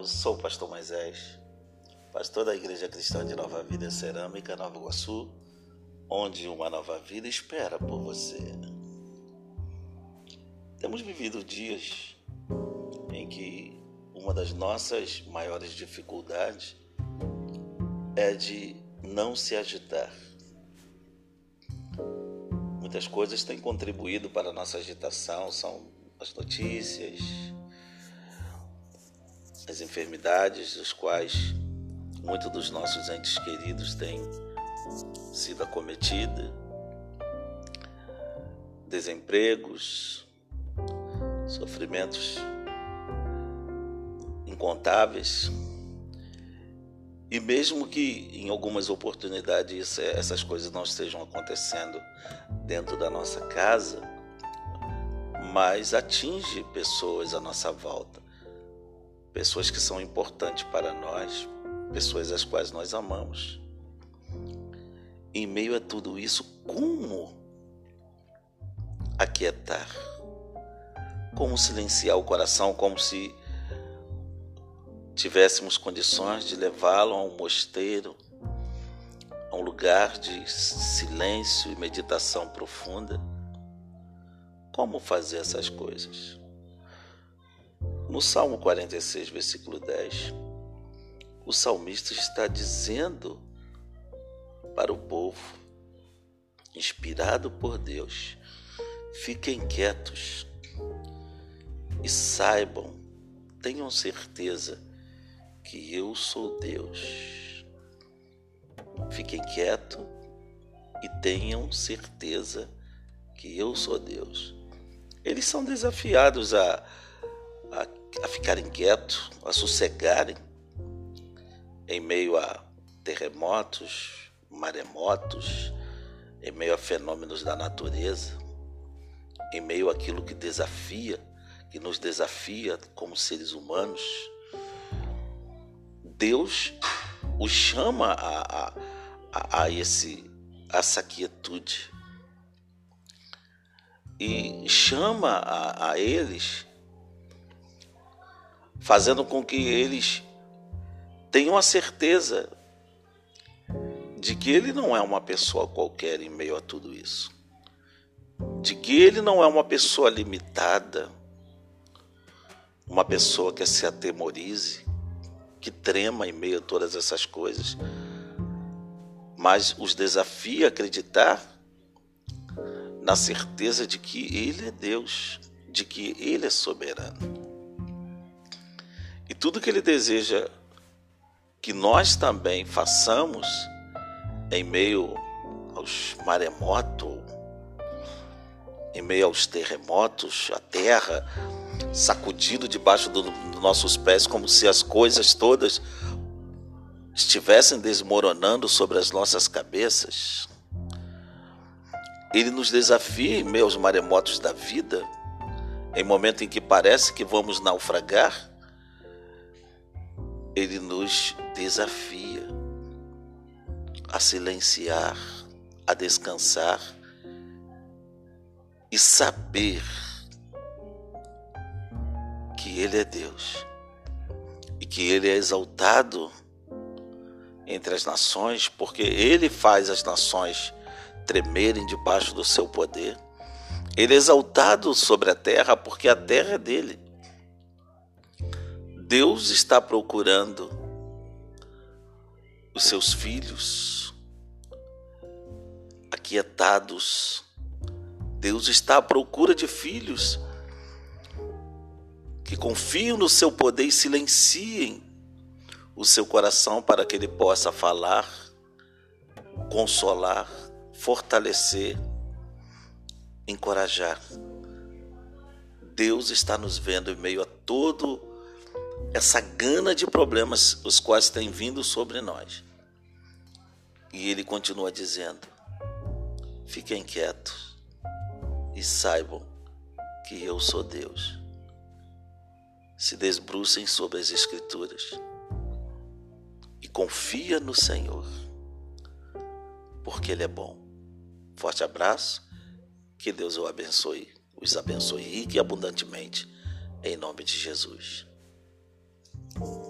eu sou o pastor Moisés, pastor da Igreja Cristã de Nova Vida Cerâmica, Nova Iguaçu, onde uma nova vida espera por você. Temos vivido dias em que uma das nossas maiores dificuldades é de não se agitar. Muitas coisas têm contribuído para a nossa agitação, são as notícias, as enfermidades dos quais muitos dos nossos entes queridos têm sido acometidos, desempregos, sofrimentos incontáveis. E mesmo que em algumas oportunidades essas coisas não estejam acontecendo dentro da nossa casa, mas atinge pessoas à nossa volta, pessoas que são importantes para nós, pessoas as quais nós amamos. Em meio a tudo isso, como aquietar? Como silenciar o coração, como se tivéssemos condições de levá-lo a um mosteiro, a um lugar de silêncio e meditação profunda. Como fazer essas coisas? No Salmo 46, versículo 10, o salmista está dizendo para o povo, inspirado por Deus, fiquem quietos e saibam, tenham certeza que eu sou Deus. Fiquem quietos e tenham certeza que eu sou Deus. Eles são desafiados a, a, a ficarem quietos, a sossegarem em meio a terremotos, maremotos, em meio a fenômenos da natureza, em meio àquilo que desafia, que nos desafia como seres humanos Deus o chama a, a, a, a esse, essa quietude e chama a, a eles, fazendo com que eles tenham a certeza de que ele não é uma pessoa qualquer em meio a tudo isso, de que ele não é uma pessoa limitada, uma pessoa que se atemorize, que trema em meio a todas essas coisas, mas os desafia a acreditar na certeza de que Ele é Deus, de que Ele é soberano. E tudo que Ele deseja que nós também façamos em meio aos maremotos, em meio aos terremotos, a terra sacudido debaixo dos do nossos pés, como se as coisas todas estivessem desmoronando sobre as nossas cabeças. Ele nos desafia em meio aos maremotos da vida, em momento em que parece que vamos naufragar, ele nos desafia a silenciar, a descansar e saber que Ele é Deus e que Ele é exaltado entre as nações, porque Ele faz as nações tremerem debaixo do seu poder. Ele é exaltado sobre a terra, porque a terra é dele. Deus está procurando os seus filhos aquietados. Deus está à procura de filhos que confiam no seu poder e silenciem o seu coração para que ele possa falar, consolar, fortalecer, encorajar. Deus está nos vendo em meio a todo essa gana de problemas os quais têm vindo sobre nós. E ele continua dizendo: Fiquem quietos e saibam que eu sou Deus se desbrucem sobre as Escrituras e confia no Senhor, porque Ele é bom. Forte abraço, que Deus o abençoe, os abençoe rique e abundantemente, em nome de Jesus. Thank you.